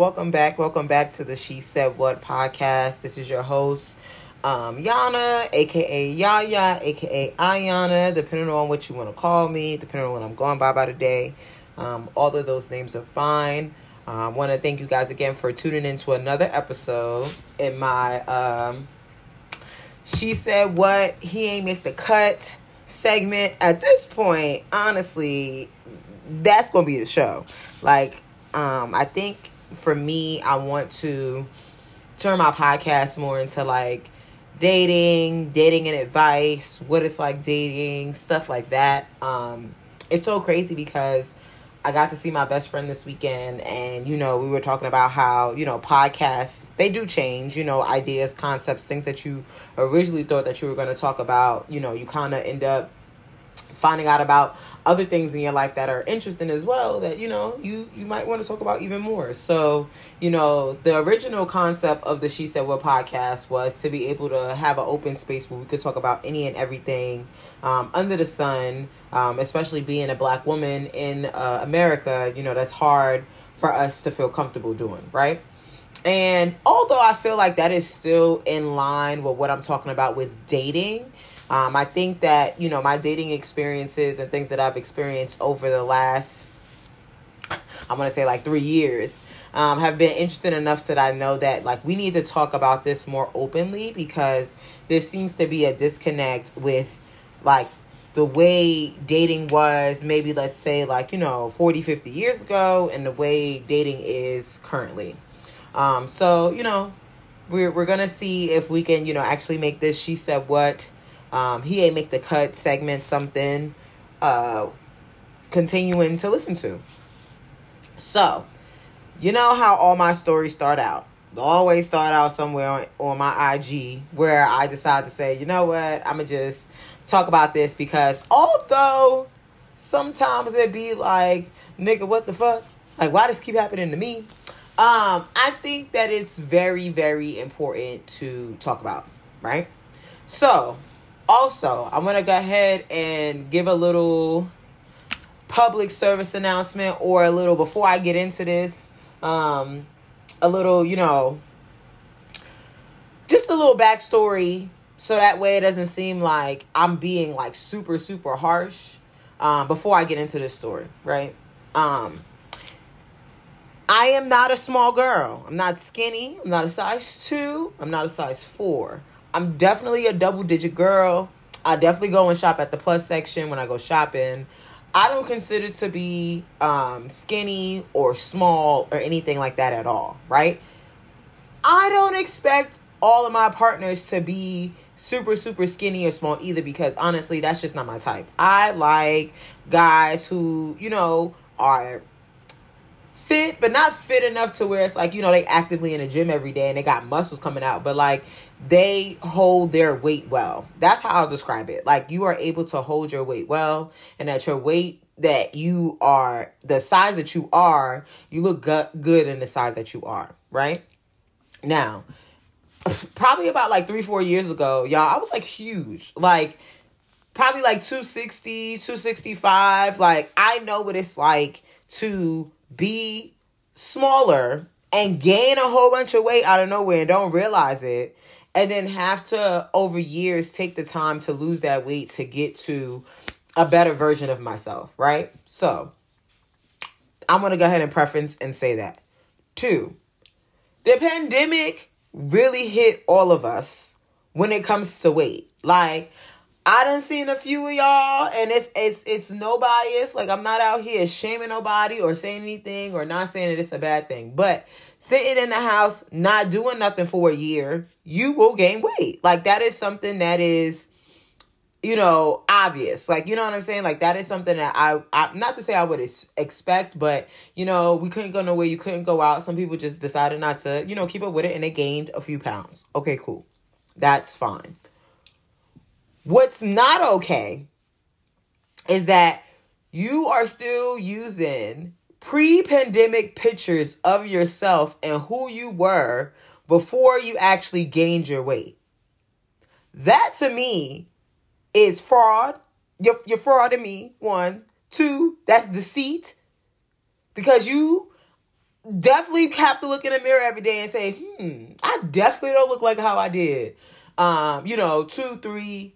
welcome back. Welcome back to the She Said What podcast. This is your host, um, Yana, aka Yaya, aka Ayana, depending on what you want to call me, depending on what I'm going by by today. Um, all of those names are fine. I um, want to thank you guys again for tuning in to another episode in my um, She Said What He Ain't Make the Cut segment. At this point, honestly, that's going to be the show. Like, um, I think for me, I want to turn my podcast more into like dating, dating and advice, what it's like dating, stuff like that. Um, it's so crazy because I got to see my best friend this weekend, and you know, we were talking about how you know podcasts they do change. You know, ideas, concepts, things that you originally thought that you were going to talk about. You know, you kind of end up finding out about other things in your life that are interesting as well that you know you you might want to talk about even more. So you know the original concept of the she said what podcast was to be able to have an open space where we could talk about any and everything um, under the sun um, especially being a black woman in uh, america you know that's hard for us to feel comfortable doing right? And although i feel like that is still in line with what i'm talking about with dating um, I think that, you know, my dating experiences and things that I've experienced over the last, I'm going to say like three years, um, have been interesting enough that I know that like we need to talk about this more openly because there seems to be a disconnect with like the way dating was maybe let's say like you know 40 50 years ago and the way dating is currently. Um so you know we're we're gonna see if we can you know actually make this she said what um, he ain't make the cut segment something uh, continuing to listen to. So, you know how all my stories start out. They always start out somewhere on, on my IG where I decide to say, you know what, I'm gonna just talk about this because although sometimes it be like, nigga, what the fuck? Like, why does keep happening to me? Um, I think that it's very, very important to talk about, right? So, also, I'm going to go ahead and give a little public service announcement or a little before I get into this, um, a little, you know, just a little backstory so that way it doesn't seem like I'm being like super, super harsh um, before I get into this story, right? Um, I am not a small girl. I'm not skinny. I'm not a size two. I'm not a size four. I'm definitely a double digit girl. I definitely go and shop at the plus section when I go shopping. I don't consider to be um, skinny or small or anything like that at all, right? I don't expect all of my partners to be super, super skinny or small either because honestly, that's just not my type. I like guys who, you know, are fit, but not fit enough to where it's like, you know, they actively in the gym every day and they got muscles coming out, but like they hold their weight well. That's how I'll describe it. Like you are able to hold your weight well and that your weight that you are the size that you are, you look good in the size that you are, right? Now, probably about like 3 4 years ago, y'all, I was like huge. Like probably like 260, 265. Like I know what it's like to be smaller and gain a whole bunch of weight out of nowhere and don't realize it and then have to over years take the time to lose that weight to get to a better version of myself, right? So, I'm to go ahead and preference and say that. Two, the pandemic really hit all of us when it comes to weight. Like, I done seen a few of y'all, and it's it's it's no bias. Like I'm not out here shaming nobody or saying anything or not saying that it's a bad thing. But sitting in the house, not doing nothing for a year, you will gain weight. Like that is something that is, you know, obvious. Like you know what I'm saying. Like that is something that I, I not to say I would expect, but you know, we couldn't go nowhere. You couldn't go out. Some people just decided not to, you know, keep up with it, and they gained a few pounds. Okay, cool. That's fine. What's not okay is that you are still using pre pandemic pictures of yourself and who you were before you actually gained your weight. That to me is fraud. You're, you're frauding me, one. Two, that's deceit. Because you definitely have to look in the mirror every day and say, hmm, I definitely don't look like how I did. Um, you know, two, three.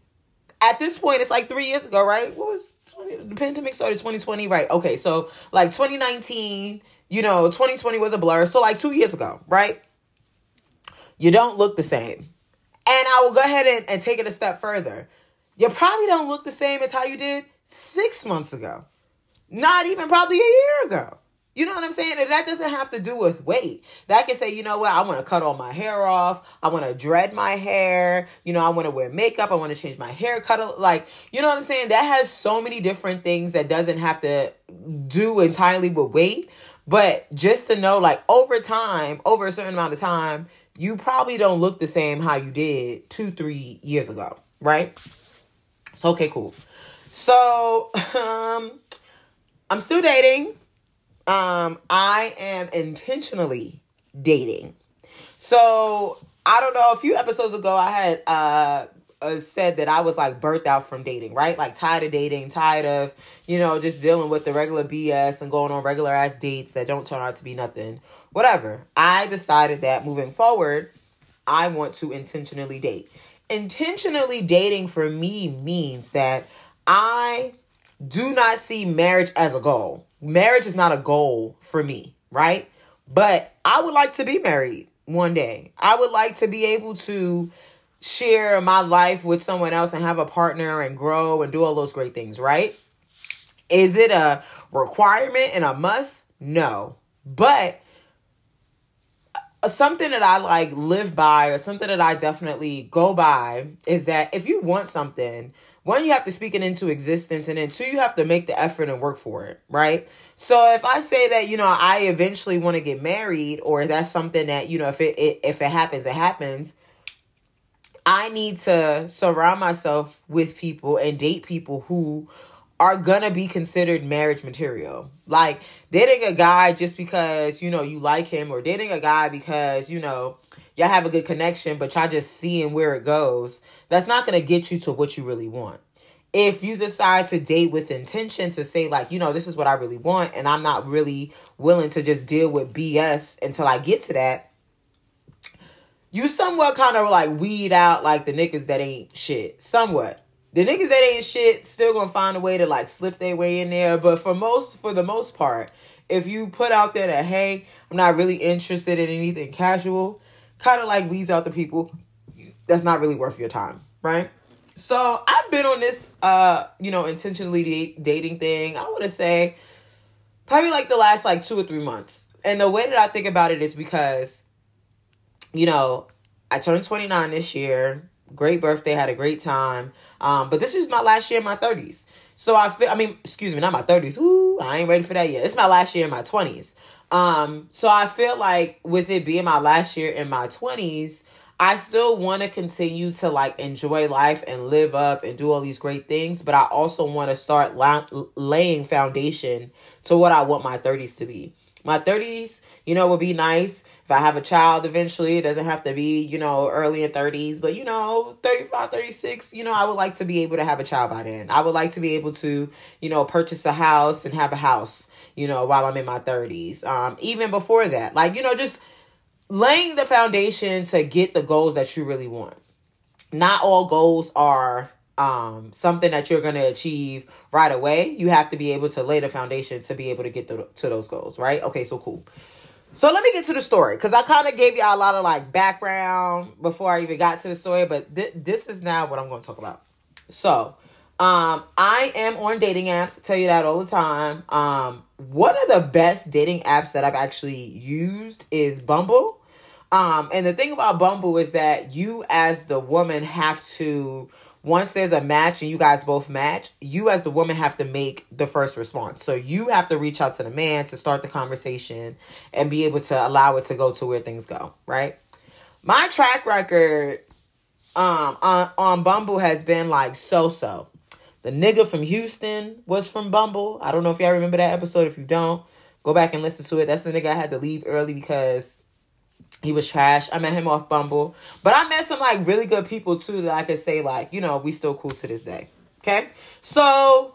At this point, it's like three years ago, right? What was 20, the pandemic started 2020, right? Okay, so like 2019, you know, 2020 was a blur. So like two years ago, right? You don't look the same. And I will go ahead and, and take it a step further. You probably don't look the same as how you did six months ago. Not even probably a year ago. You know what I'm saying? And that doesn't have to do with weight. That can say, you know what, I want to cut all my hair off. I want to dread my hair. You know, I want to wear makeup. I want to change my hair cut. Like, you know what I'm saying? That has so many different things that doesn't have to do entirely with weight. But just to know, like, over time, over a certain amount of time, you probably don't look the same how you did two, three years ago, right? So, okay, cool. So, um, I'm still dating um, I am intentionally dating. So I don't know. A few episodes ago, I had uh, uh, said that I was like birthed out from dating, right? Like tired of dating, tired of you know just dealing with the regular BS and going on regular ass dates that don't turn out to be nothing. Whatever. I decided that moving forward, I want to intentionally date. Intentionally dating for me means that I do not see marriage as a goal marriage is not a goal for me, right? But I would like to be married one day. I would like to be able to share my life with someone else and have a partner and grow and do all those great things, right? Is it a requirement and a must? No. But uh, something that I like live by or something that I definitely go by is that if you want something, one, you have to speak it into existence, and then two, you have to make the effort and work for it, right? So if I say that, you know, I eventually want to get married, or that's something that, you know, if it, it if it happens, it happens. I need to surround myself with people and date people who are gonna be considered marriage material. Like dating a guy just because, you know, you like him, or dating a guy because, you know, y'all have a good connection, but y'all just seeing where it goes, that's not going to get you to what you really want. If you decide to date with intention to say, like, you know, this is what I really want, and I'm not really willing to just deal with BS until I get to that, you somewhat kind of like weed out like the niggas that ain't shit. Somewhat. The niggas that ain't shit still gonna find a way to like slip their way in there. But for most for the most part, if you put out there that hey, I'm not really interested in anything casual, kind of like weeds out the people that's not really worth your time, right? So I've been on this, uh, you know, intentionally dating thing. I want to say probably like the last like two or three months. And the way that I think about it is because, you know, I turned 29 this year. Great birthday, had a great time. Um, but this is my last year in my 30s. So I feel, I mean, excuse me, not my 30s. Ooh, I ain't ready for that yet. It's my last year in my 20s. Um, so I feel like with it being my last year in my 20s, I still want to continue to like enjoy life and live up and do all these great things, but I also want to start la- laying foundation to what I want my 30s to be. My 30s, you know, would be nice if I have a child eventually. It doesn't have to be, you know, early in 30s, but you know, 35, 36, you know, I would like to be able to have a child by then. I would like to be able to, you know, purchase a house and have a house you know, while I'm in my 30s. Um, even before that, like, you know, just laying the foundation to get the goals that you really want. Not all goals are um something that you're going to achieve right away. You have to be able to lay the foundation to be able to get to, to those goals, right? Okay, so cool. So let me get to the story because I kind of gave y'all a lot of like background before I even got to the story, but th- this is now what I'm going to talk about. So, um, I am on dating apps. Tell you that all the time. Um, one of the best dating apps that I've actually used is Bumble. Um, and the thing about Bumble is that you, as the woman, have to once there's a match and you guys both match, you as the woman have to make the first response. So you have to reach out to the man to start the conversation and be able to allow it to go to where things go, right? My track record um on, on Bumble has been like so so. The nigga from Houston was from Bumble. I don't know if y'all remember that episode. If you don't, go back and listen to it. That's the nigga I had to leave early because he was trash. I met him off Bumble. But I met some like really good people too that I could say, like, you know, we still cool to this day. Okay? So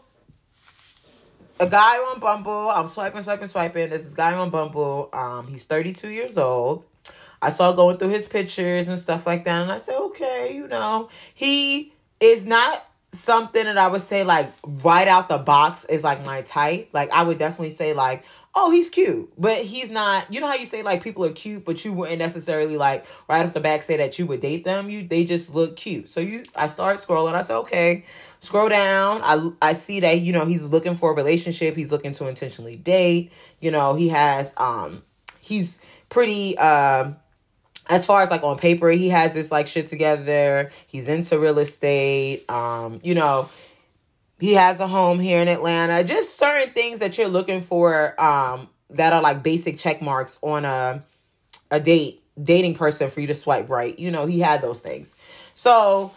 a guy on Bumble. I'm swiping, swiping, swiping. There's This guy on Bumble. Um, he's 32 years old. I saw going through his pictures and stuff like that, and I said, okay, you know, he is not something that I would say like right out the box is like my type. Like I would definitely say like, oh, he's cute, but he's not. You know how you say like people are cute, but you wouldn't necessarily like right off the back say that you would date them. You they just look cute. So you, I start scrolling. I said, okay, scroll down. I I see that you know he's looking for a relationship. He's looking to intentionally date. You know he has um he's pretty um. Uh, as far as like on paper, he has this like shit together. He's into real estate. Um, you know, he has a home here in Atlanta. Just certain things that you're looking for um that are like basic check marks on a a date dating person for you to swipe right. You know, he had those things. So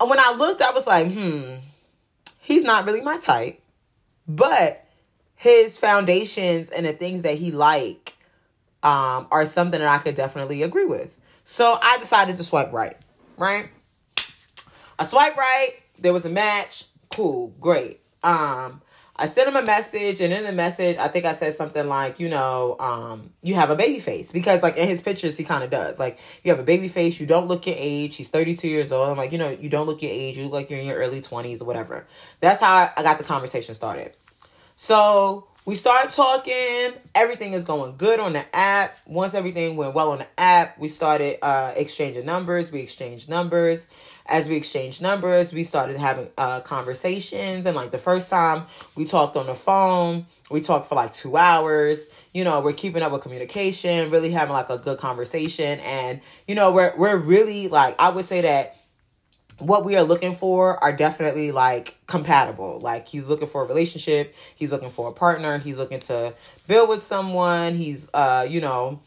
when I looked, I was like, hmm, he's not really my type. But his foundations and the things that he like um, are something that I could definitely agree with. So I decided to swipe right, right? I swipe right. There was a match. Cool, great. Um, I sent him a message, and in the message, I think I said something like, you know, um, you have a baby face because, like, in his pictures, he kind of does. Like, you have a baby face. You don't look your age. He's thirty two years old. I'm like, you know, you don't look your age. You look like you're in your early twenties or whatever. That's how I got the conversation started. So we start talking. Everything is going good on the app. Once everything went well on the app, we started uh, exchanging numbers. We exchanged numbers. As we exchanged numbers, we started having uh, conversations. And like the first time we talked on the phone, we talked for like two hours. You know, we're keeping up with communication, really having like a good conversation. And, you know, we're, we're really like, I would say that what we are looking for are definitely like compatible. Like he's looking for a relationship, he's looking for a partner, he's looking to build with someone, he's uh, you know,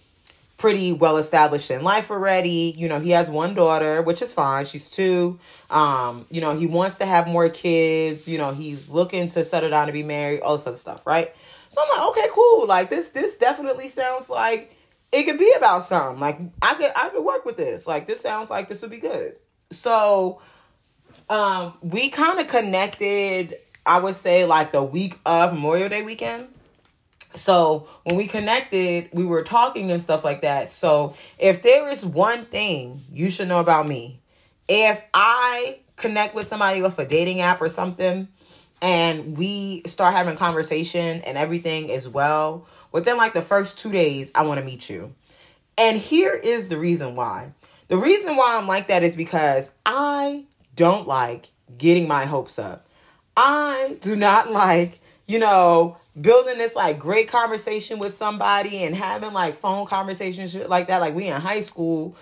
pretty well established in life already. You know, he has one daughter, which is fine. She's 2. Um, you know, he wants to have more kids, you know, he's looking to settle down to be married, all this other stuff, right? So I'm like, okay, cool. Like this this definitely sounds like it could be about something. Like I could I could work with this. Like this sounds like this would be good so um we kind of connected i would say like the week of memorial day weekend. So when we connected we were talking and stuff like that. So if there is one thing you should know about me if i connect with somebody off a dating app or something and we start having conversation and everything is well within like the first two days i want to meet you. And here is the reason why the reason why I'm like that is because I don't like getting my hopes up. I do not like, you know, building this like great conversation with somebody and having like phone conversations like that. Like we in high school,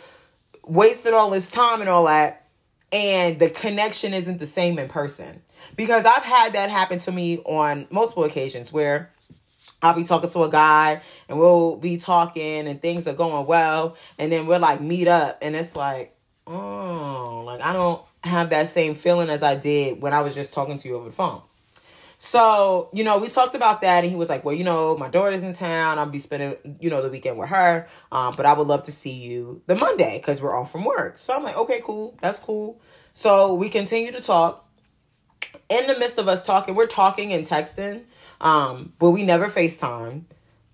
wasted all this time and all that, and the connection isn't the same in person. Because I've had that happen to me on multiple occasions where I'll be talking to a guy and we'll be talking and things are going well. And then we'll like meet up and it's like, oh, like I don't have that same feeling as I did when I was just talking to you over the phone. So, you know, we talked about that and he was like, well, you know, my daughter's in town. I'll be spending, you know, the weekend with her. Um, but I would love to see you the Monday because we're off from work. So I'm like, okay, cool. That's cool. So we continue to talk. In the midst of us talking, we're talking and texting. Um, but we never FaceTime.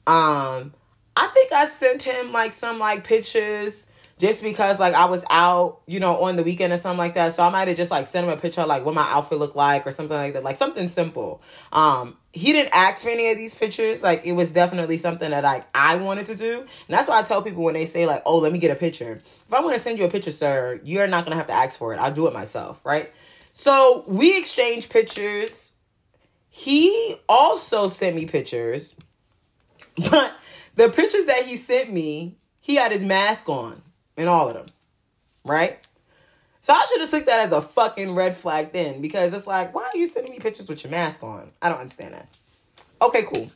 Um, I think I sent him like some like pictures just because like I was out, you know, on the weekend or something like that. So I might have just like sent him a picture like what my outfit looked like or something like that. Like something simple. Um, he didn't ask for any of these pictures. Like it was definitely something that like I wanted to do. And that's why I tell people when they say like, oh, let me get a picture. If I want to send you a picture, sir, you're not gonna have to ask for it. I'll do it myself, right? So we exchange pictures he also sent me pictures, but the pictures that he sent me, he had his mask on in all of them, right? So I should have took that as a fucking red flag then because it's like, why are you sending me pictures with your mask on? I don't understand that. Okay, cool.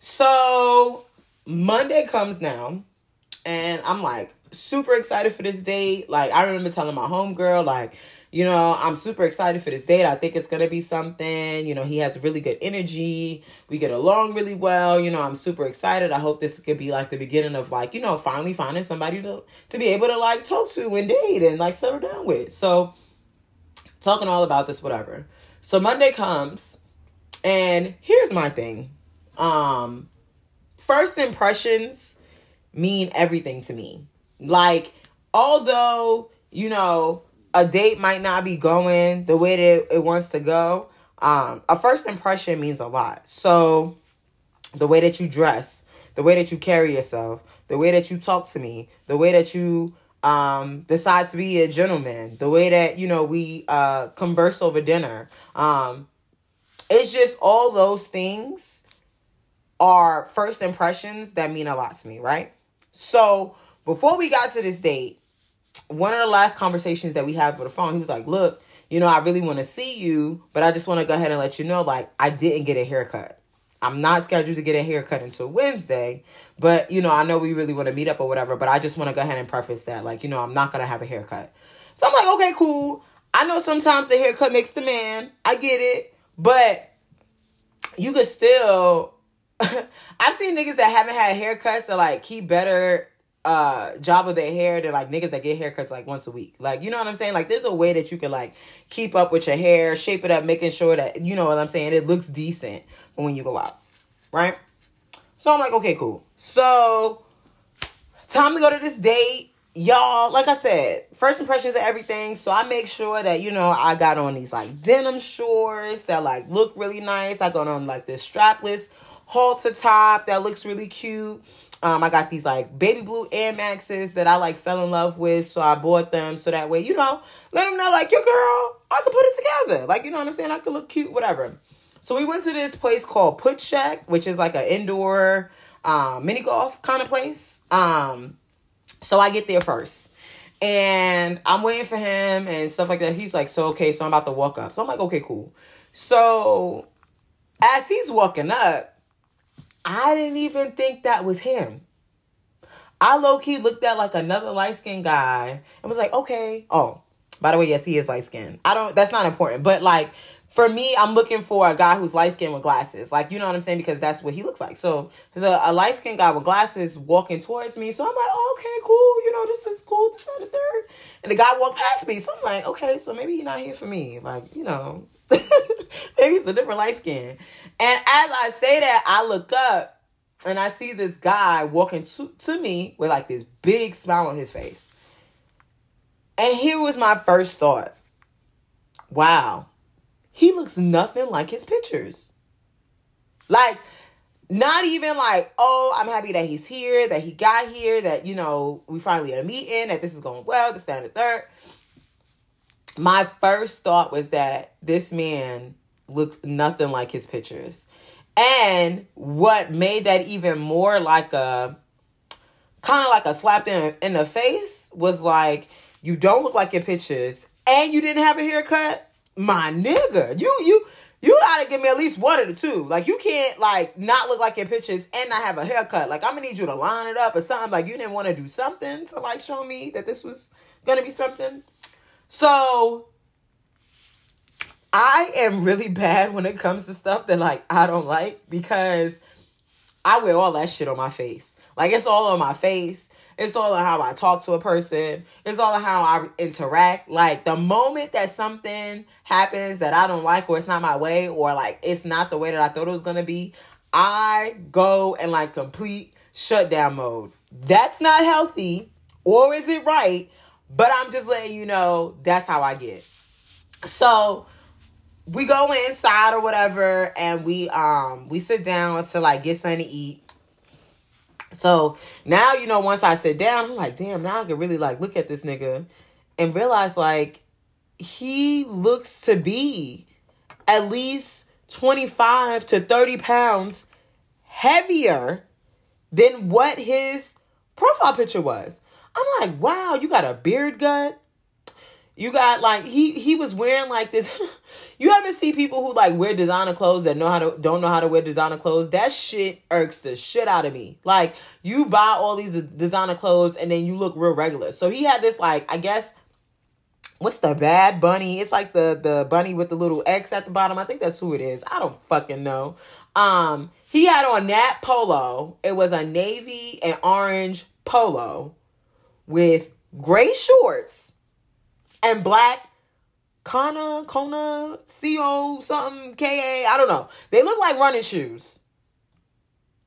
So Monday comes now, and I'm like super excited for this date. Like I remember telling my homegirl, like, you know, I'm super excited for this date. I think it's going to be something. You know, he has really good energy. We get along really well. You know, I'm super excited. I hope this could be like the beginning of like, you know, finally finding somebody to to be able to like talk to and date and like settle down with. So, talking all about this whatever. So Monday comes And here's my thing. Um first impressions mean everything to me. Like although, you know, a date might not be going the way that it wants to go, um a first impression means a lot. So the way that you dress, the way that you carry yourself, the way that you talk to me, the way that you um, decide to be a gentleman, the way that, you know, we uh, converse over dinner. Um, it's just all those things are first impressions that mean a lot to me, right? So before we got to this date, one of the last conversations that we had over the phone, he was like, Look, you know, I really want to see you, but I just want to go ahead and let you know, like, I didn't get a haircut. I'm not scheduled to get a haircut until Wednesday, but you know, I know we really want to meet up or whatever, but I just want to go ahead and preface that. Like, you know, I'm not gonna have a haircut. So I'm like, okay, cool. I know sometimes the haircut makes the man. I get it. But you could still I've seen niggas that haven't had haircuts that like keep better uh job of their hair than like niggas that get haircuts like once a week. Like you know what I'm saying? Like there's a way that you can like keep up with your hair, shape it up, making sure that you know what I'm saying, it looks decent when you go out. Right? So I'm like, okay, cool. So time to go to this date. Y'all, like I said, first impressions of everything. So I make sure that, you know, I got on these like denim shorts that like look really nice. I got on like this strapless halter top that looks really cute. Um, I got these like baby blue Air Maxes that I like fell in love with, so I bought them so that way, you know, let them know like your girl, I could put it together. Like, you know what I'm saying? I could look cute, whatever. So we went to this place called Puttshack, which is like an indoor um, mini golf kind of place. Um, so I get there first. And I'm waiting for him and stuff like that. He's like, so okay, so I'm about to walk up. So I'm like, okay, cool. So as he's walking up, I didn't even think that was him. I low key looked at like another light skinned guy and was like, okay. Oh, by the way, yes, he is light skinned. I don't, that's not important. But like, for me, I'm looking for a guy who's light skinned with glasses. Like, you know what I'm saying? Because that's what he looks like. So there's a, a light skinned guy with glasses walking towards me. So I'm like, oh, okay, cool. You know, this is cool. This is not the third. And the guy walked past me. So I'm like, okay, so maybe he's not here for me. Like, you know, maybe it's a different light skin. And as I say that, I look up and I see this guy walking to, to me with like this big smile on his face. And here was my first thought. Wow he looks nothing like his pictures. Like, not even like, oh, I'm happy that he's here, that he got here, that, you know, we finally are meeting, that this is going well, the standard third. My first thought was that this man looked nothing like his pictures. And what made that even more like a kind of like a slap in, in the face was like, you don't look like your pictures and you didn't have a haircut my nigga, you you you gotta give me at least one of the two. Like you can't like not look like your pictures and not have a haircut. Like I'm gonna need you to line it up or something. Like you didn't want to do something to like show me that this was gonna be something. So I am really bad when it comes to stuff that like I don't like because I wear all that shit on my face. Like it's all on my face. It's all on how I talk to a person. It's all on how I interact. Like the moment that something happens that I don't like or it's not my way or like it's not the way that I thought it was gonna be, I go in like complete shutdown mode. That's not healthy, or is it right? But I'm just letting you know that's how I get. So we go inside or whatever and we um we sit down to like get something to eat so now, you know, once I sit down, I'm like, damn, now I can really like look at this nigga and realize like he looks to be at least 25 to 30 pounds heavier than what his profile picture was. I'm like, wow, you got a beard gut. You got like he he was wearing like this. you ever see people who like wear designer clothes that know how to don't know how to wear designer clothes? That shit irks the shit out of me. Like you buy all these designer clothes and then you look real regular. So he had this like I guess what's the bad bunny? It's like the the bunny with the little X at the bottom. I think that's who it is. I don't fucking know. Um, he had on that polo. It was a navy and orange polo with gray shorts and black Kana, Kona, C-O, something, K-A, I don't know. They look like running shoes.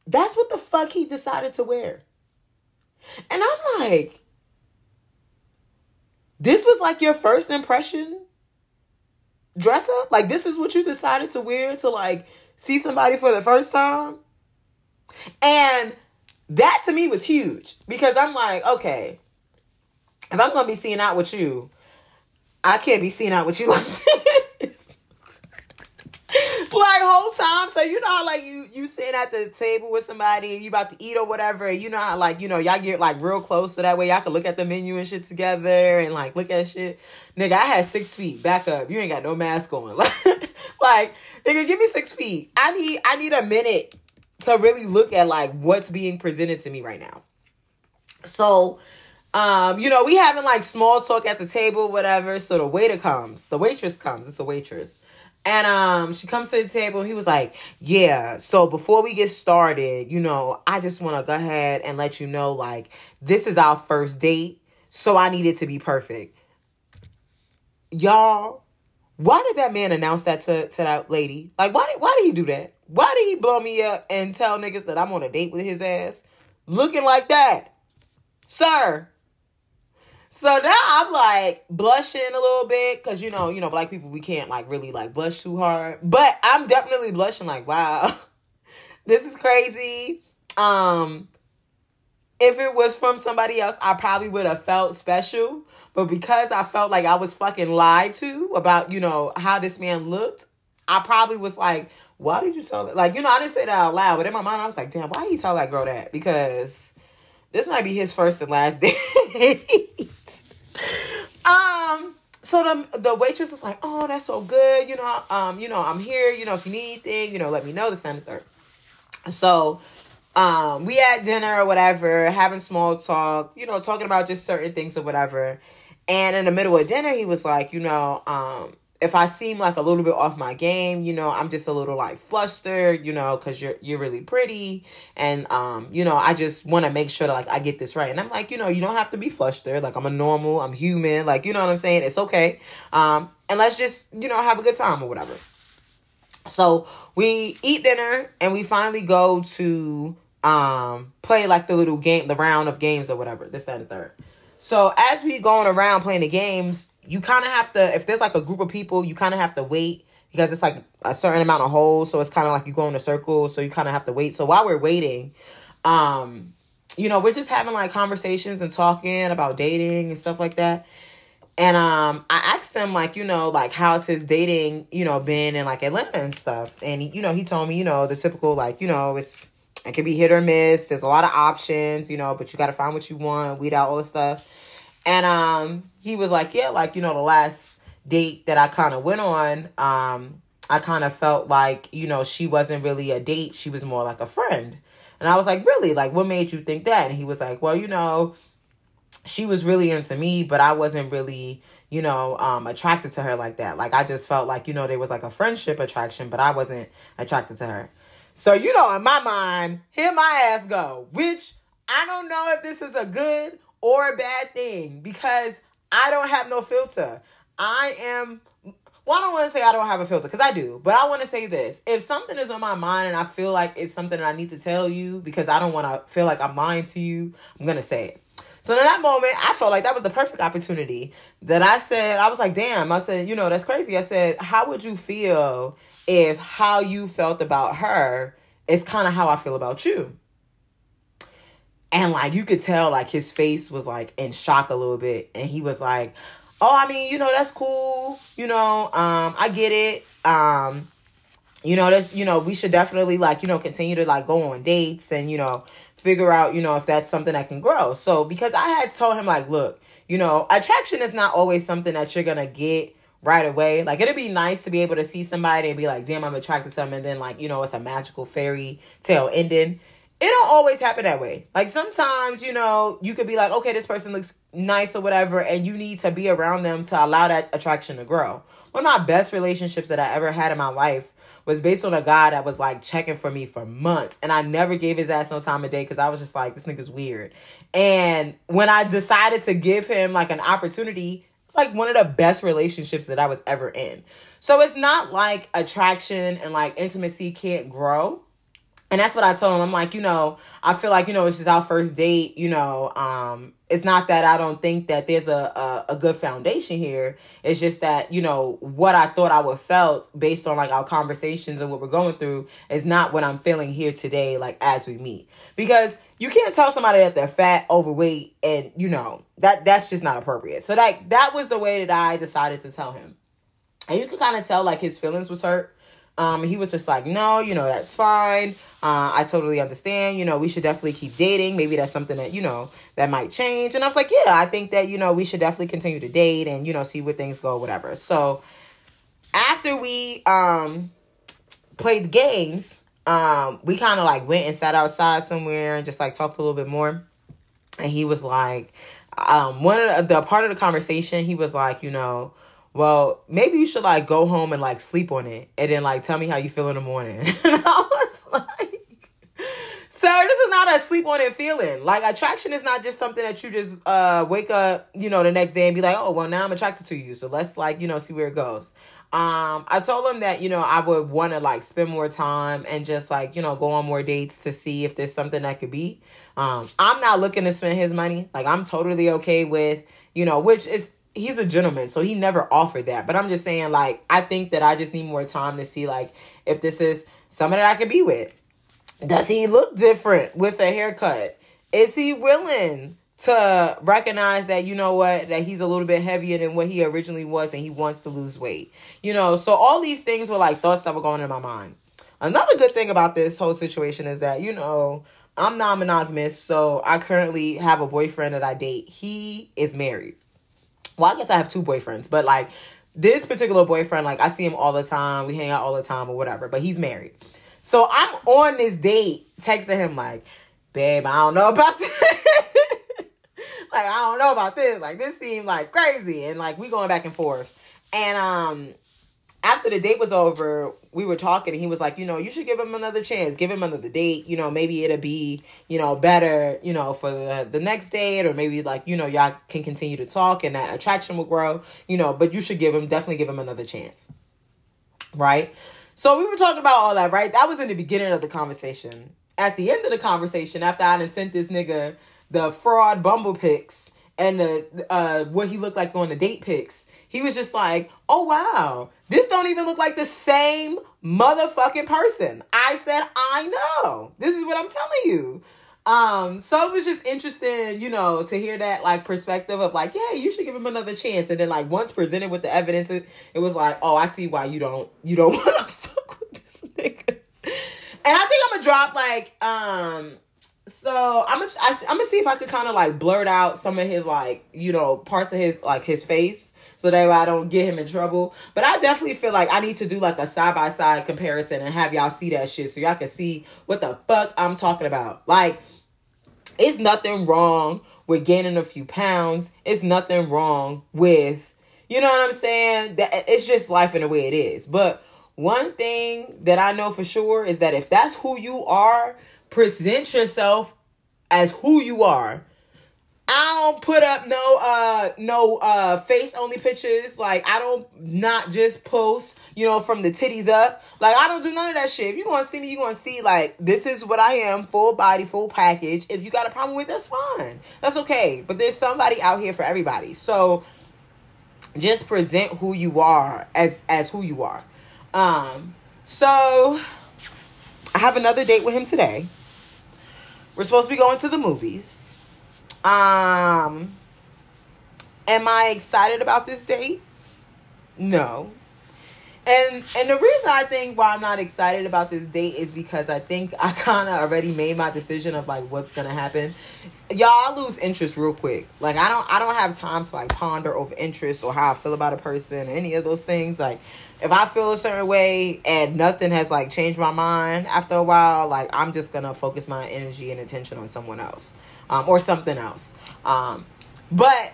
That's what the fuck he decided to wear. And I'm like, this was like your first impression dress up? Like this is what you decided to wear to like see somebody for the first time? And that to me was huge because I'm like, okay, if I'm gonna be seeing out with you, I can't be seeing out with you like this. like whole time. So you know how like you you sitting at the table with somebody and you about to eat or whatever. And you know how like you know y'all get like real close so that way y'all can look at the menu and shit together and like look at shit. Nigga, I had six feet. Back up. You ain't got no mask on. like nigga, give me six feet. I need I need a minute to really look at like what's being presented to me right now. So um, you know, we having like small talk at the table, whatever. So the waiter comes, the waitress comes. It's a waitress, and um, she comes to the table. he was like, "Yeah, so before we get started, you know, I just want to go ahead and let you know, like, this is our first date, so I need it to be perfect." Y'all, why did that man announce that to, to that lady? Like, why did why did he do that? Why did he blow me up and tell niggas that I'm on a date with his ass, looking like that, sir? So now I'm like blushing a little bit because you know, you know, black people we can't like really like blush too hard. But I'm definitely blushing like, wow, this is crazy. Um if it was from somebody else, I probably would have felt special. But because I felt like I was fucking lied to about, you know, how this man looked, I probably was like, why did you tell that? Like, you know, I didn't say that out loud, but in my mind, I was like, damn, why you tell that girl that? Because this might be his first and last date. um, so the the waitress is like, "Oh, that's so good. You know, um, you know, I'm here. You know, if you need anything, you know, let me know." The third. So, um, we at dinner or whatever, having small talk. You know, talking about just certain things or whatever. And in the middle of dinner, he was like, you know, um, if I seem like a little bit off my game, you know, I'm just a little like flustered, you know, because you're you're really pretty, and um, you know, I just want to make sure that like I get this right. And I'm like, you know, you don't have to be flustered. Like I'm a normal, I'm human. Like you know what I'm saying? It's okay. Um, and let's just you know have a good time or whatever. So we eat dinner and we finally go to um play like the little game, the round of games or whatever. This, that, and third. So as we going around playing the games, you kind of have to if there's like a group of people you kind of have to wait because it's like a certain amount of holes so it's kind of like you go in a circle so you kind of have to wait. So while we're waiting um you know we're just having like conversations and talking about dating and stuff like that. And um i asked him like you know like how's his dating you know been in like atlanta and stuff? And he, you know he told me you know the typical like you know it's it can be hit or miss. There's a lot of options you know but you got to find what you want weed out all the stuff and um, he was like, yeah, like, you know, the last date that I kind of went on, um, I kind of felt like, you know, she wasn't really a date. She was more like a friend. And I was like, really? Like, what made you think that? And he was like, well, you know, she was really into me, but I wasn't really, you know, um, attracted to her like that. Like, I just felt like, you know, there was like a friendship attraction, but I wasn't attracted to her. So, you know, in my mind, here my ass go, which I don't know if this is a good or a bad thing because I don't have no filter. I am well, I don't want to say I don't have a filter because I do, but I want to say this. If something is on my mind and I feel like it's something that I need to tell you because I don't want to feel like I'm lying to you, I'm going to say it. So in that moment, I felt like that was the perfect opportunity that I said, I was like, damn, I said, you know, that's crazy. I said, how would you feel if how you felt about her is kind of how I feel about you? And like you could tell like his face was like in shock a little bit. And he was like, Oh, I mean, you know, that's cool. You know, um, I get it. Um, you know, that's you know, we should definitely like, you know, continue to like go on dates and, you know, figure out, you know, if that's something that can grow. So because I had told him like, look, you know, attraction is not always something that you're gonna get right away. Like it'd be nice to be able to see somebody and be like, damn, I'm attracted to them, and then like, you know, it's a magical fairy tale ending it don't always happen that way. Like sometimes, you know, you could be like, okay, this person looks nice or whatever, and you need to be around them to allow that attraction to grow. One of my best relationships that I ever had in my life was based on a guy that was like checking for me for months, and I never gave his ass no time of day because I was just like, this nigga's weird. And when I decided to give him like an opportunity, it's like one of the best relationships that I was ever in. So it's not like attraction and like intimacy can't grow. And that's what I told him. I'm like, you know, I feel like, you know, it's just our first date, you know, um, it's not that I don't think that there's a, a, a good foundation here. It's just that, you know, what I thought I would felt based on like our conversations and what we're going through is not what I'm feeling here today, like as we meet. Because you can't tell somebody that they're fat, overweight, and you know, that that's just not appropriate. So that that was the way that I decided to tell him. And you could kind of tell like his feelings was hurt um, he was just like, no, you know, that's fine. Uh, I totally understand. You know, we should definitely keep dating. Maybe that's something that, you know, that might change. And I was like, yeah, I think that, you know, we should definitely continue to date and, you know, see where things go, whatever. So after we um played games, um, we kind of like went and sat outside somewhere and just like talked a little bit more. And he was like, um, one of the, the part of the conversation, he was like, you know, well, maybe you should like go home and like sleep on it and then like tell me how you feel in the morning. and I was like, sir, this is not a sleep on it feeling. Like attraction is not just something that you just uh wake up, you know, the next day and be like, oh well now I'm attracted to you. So let's like, you know, see where it goes. Um, I told him that, you know, I would want to like spend more time and just like, you know, go on more dates to see if there's something that could be. Um, I'm not looking to spend his money. Like I'm totally okay with, you know, which is he's a gentleman, so he never offered that. But I'm just saying, like, I think that I just need more time to see, like, if this is someone that I can be with. Does he look different with a haircut? Is he willing to recognize that, you know what, that he's a little bit heavier than what he originally was and he wants to lose weight? You know, so all these things were like thoughts that were going in my mind. Another good thing about this whole situation is that, you know, I'm non monogamous, so I currently have a boyfriend that I date. He is married well, I guess I have two boyfriends, but like this particular boyfriend, like I see him all the time. We hang out all the time or whatever, but he's married. So I'm on this date texting him like, babe, I don't know about this. like, I don't know about this. Like, this seemed like crazy. And like, we going back and forth. And um, after the date was over, we were talking and he was like, you know, you should give him another chance. Give him another date. You know, maybe it'll be, you know, better, you know, for the, the next date or maybe like, you know, y'all can continue to talk and that attraction will grow, you know, but you should give him, definitely give him another chance. Right? So we were talking about all that, right? That was in the beginning of the conversation. At the end of the conversation, after I had sent this nigga the fraud bumble pics and the uh what he looked like on the date pics, he was just like, oh wow, this don't even look like the same motherfucking person. I said, I know. This is what I'm telling you. Um, so it was just interesting, you know, to hear that like perspective of like, yeah, you should give him another chance. And then like once presented with the evidence, it, it was like, oh, I see why you don't you don't want to fuck with this nigga. And I think I'm gonna drop like um so I'm gonna I, am gonna see if I could kind of like blurt out some of his like you know parts of his like his face so that way I don't get him in trouble. But I definitely feel like I need to do like a side by side comparison and have y'all see that shit so y'all can see what the fuck I'm talking about. Like, it's nothing wrong with gaining a few pounds. It's nothing wrong with, you know what I'm saying? That it's just life in the way it is. But one thing that I know for sure is that if that's who you are, present yourself as who you are I don't put up no uh no uh face only pictures. Like I don't not just post, you know, from the titties up. Like I don't do none of that shit. If you to see me, you to see like this is what I am, full body, full package. If you got a problem with that's fine. That's okay. But there's somebody out here for everybody. So just present who you are as as who you are. Um so I have another date with him today. We're supposed to be going to the movies. Um, am I excited about this date? No. And and the reason I think why I'm not excited about this date is because I think I kind of already made my decision of like what's gonna happen. Y'all I lose interest real quick. Like I don't I don't have time to like ponder over interest or how I feel about a person or any of those things. Like if I feel a certain way and nothing has like changed my mind after a while, like I'm just gonna focus my energy and attention on someone else um, or something else. Um, but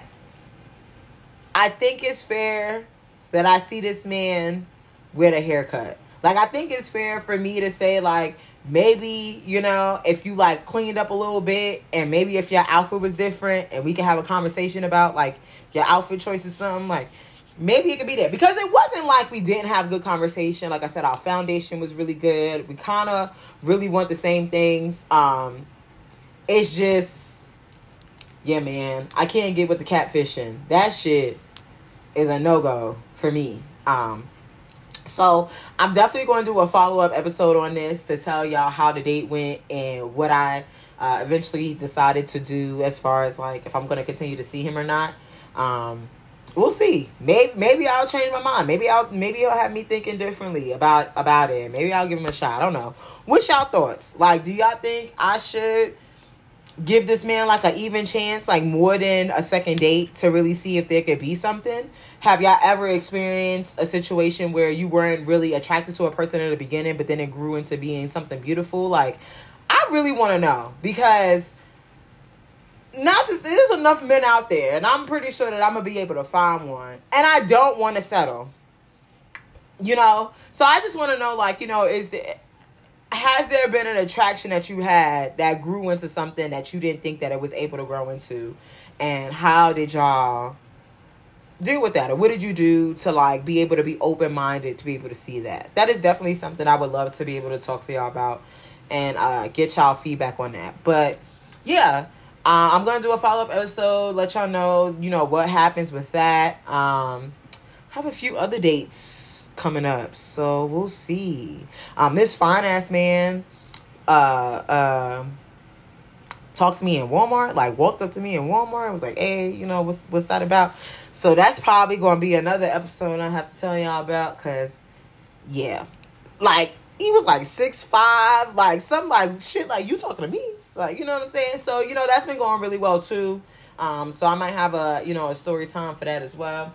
I think it's fair that I see this man with a haircut. Like I think it's fair for me to say like, maybe you know if you like cleaned up a little bit and maybe if your outfit was different and we can have a conversation about like your outfit choices something like maybe it could be there because it wasn't like we didn't have good conversation like i said our foundation was really good we kind of really want the same things um it's just yeah man i can't get with the catfishing that shit is a no-go for me um so I'm definitely going to do a follow up episode on this to tell y'all how the date went and what I uh, eventually decided to do as far as like if I'm going to continue to see him or not. Um, we'll see. Maybe maybe I'll change my mind. Maybe I'll maybe he'll have me thinking differently about about it. Maybe I'll give him a shot. I don't know. What's y'all thoughts? Like, do y'all think I should? Give this man like an even chance, like more than a second date to really see if there could be something? Have y'all ever experienced a situation where you weren't really attracted to a person in the beginning, but then it grew into being something beautiful? Like, I really want to know because not just there's enough men out there, and I'm pretty sure that I'm gonna be able to find one, and I don't want to settle. You know, so I just want to know, like, you know, is the has there been an attraction that you had that grew into something that you didn't think that it was able to grow into? And how did y'all deal with that? Or what did you do to like be able to be open-minded to be able to see that? That is definitely something i would love to be able to talk to y'all about and uh, get y'all feedback on that. But yeah uh, i'm gonna do a follow-up episode let y'all know you know what happens with that. Um have a few other dates coming up. So we'll see. Um, this fine ass man uh uh talked to me in Walmart, like walked up to me in Walmart, and was like, Hey, you know, what's what's that about? So that's probably gonna be another episode I have to tell y'all about cause yeah. Like he was like six five, like some like shit like you talking to me. Like, you know what I'm saying? So, you know, that's been going really well too. Um, so I might have a, you know, a story time for that as well.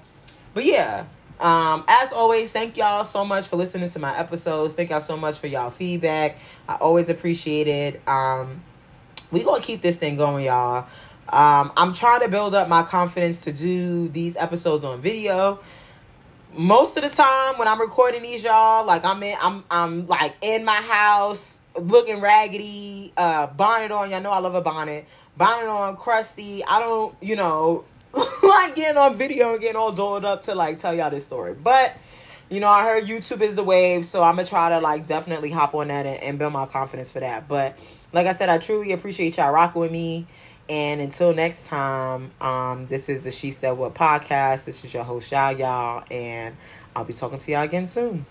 But yeah, um, as always, thank y'all so much for listening to my episodes. Thank y'all so much for y'all feedback. I always appreciate it. Um, we gonna keep this thing going, y'all. Um, I'm trying to build up my confidence to do these episodes on video. Most of the time when I'm recording these, y'all, like I'm in, I'm, I'm like in my house, looking raggedy, uh, bonnet on. Y'all know I love a bonnet. Bonnet on, crusty. I don't, you know, like getting on video and getting all dolled up to like tell y'all this story. But you know, I heard YouTube is the wave, so I'm gonna try to like definitely hop on that and, and build my confidence for that. But like I said, I truly appreciate y'all rocking with me. And until next time, um, this is the She Said What podcast. This is your host, y'all, y'all, and I'll be talking to y'all again soon.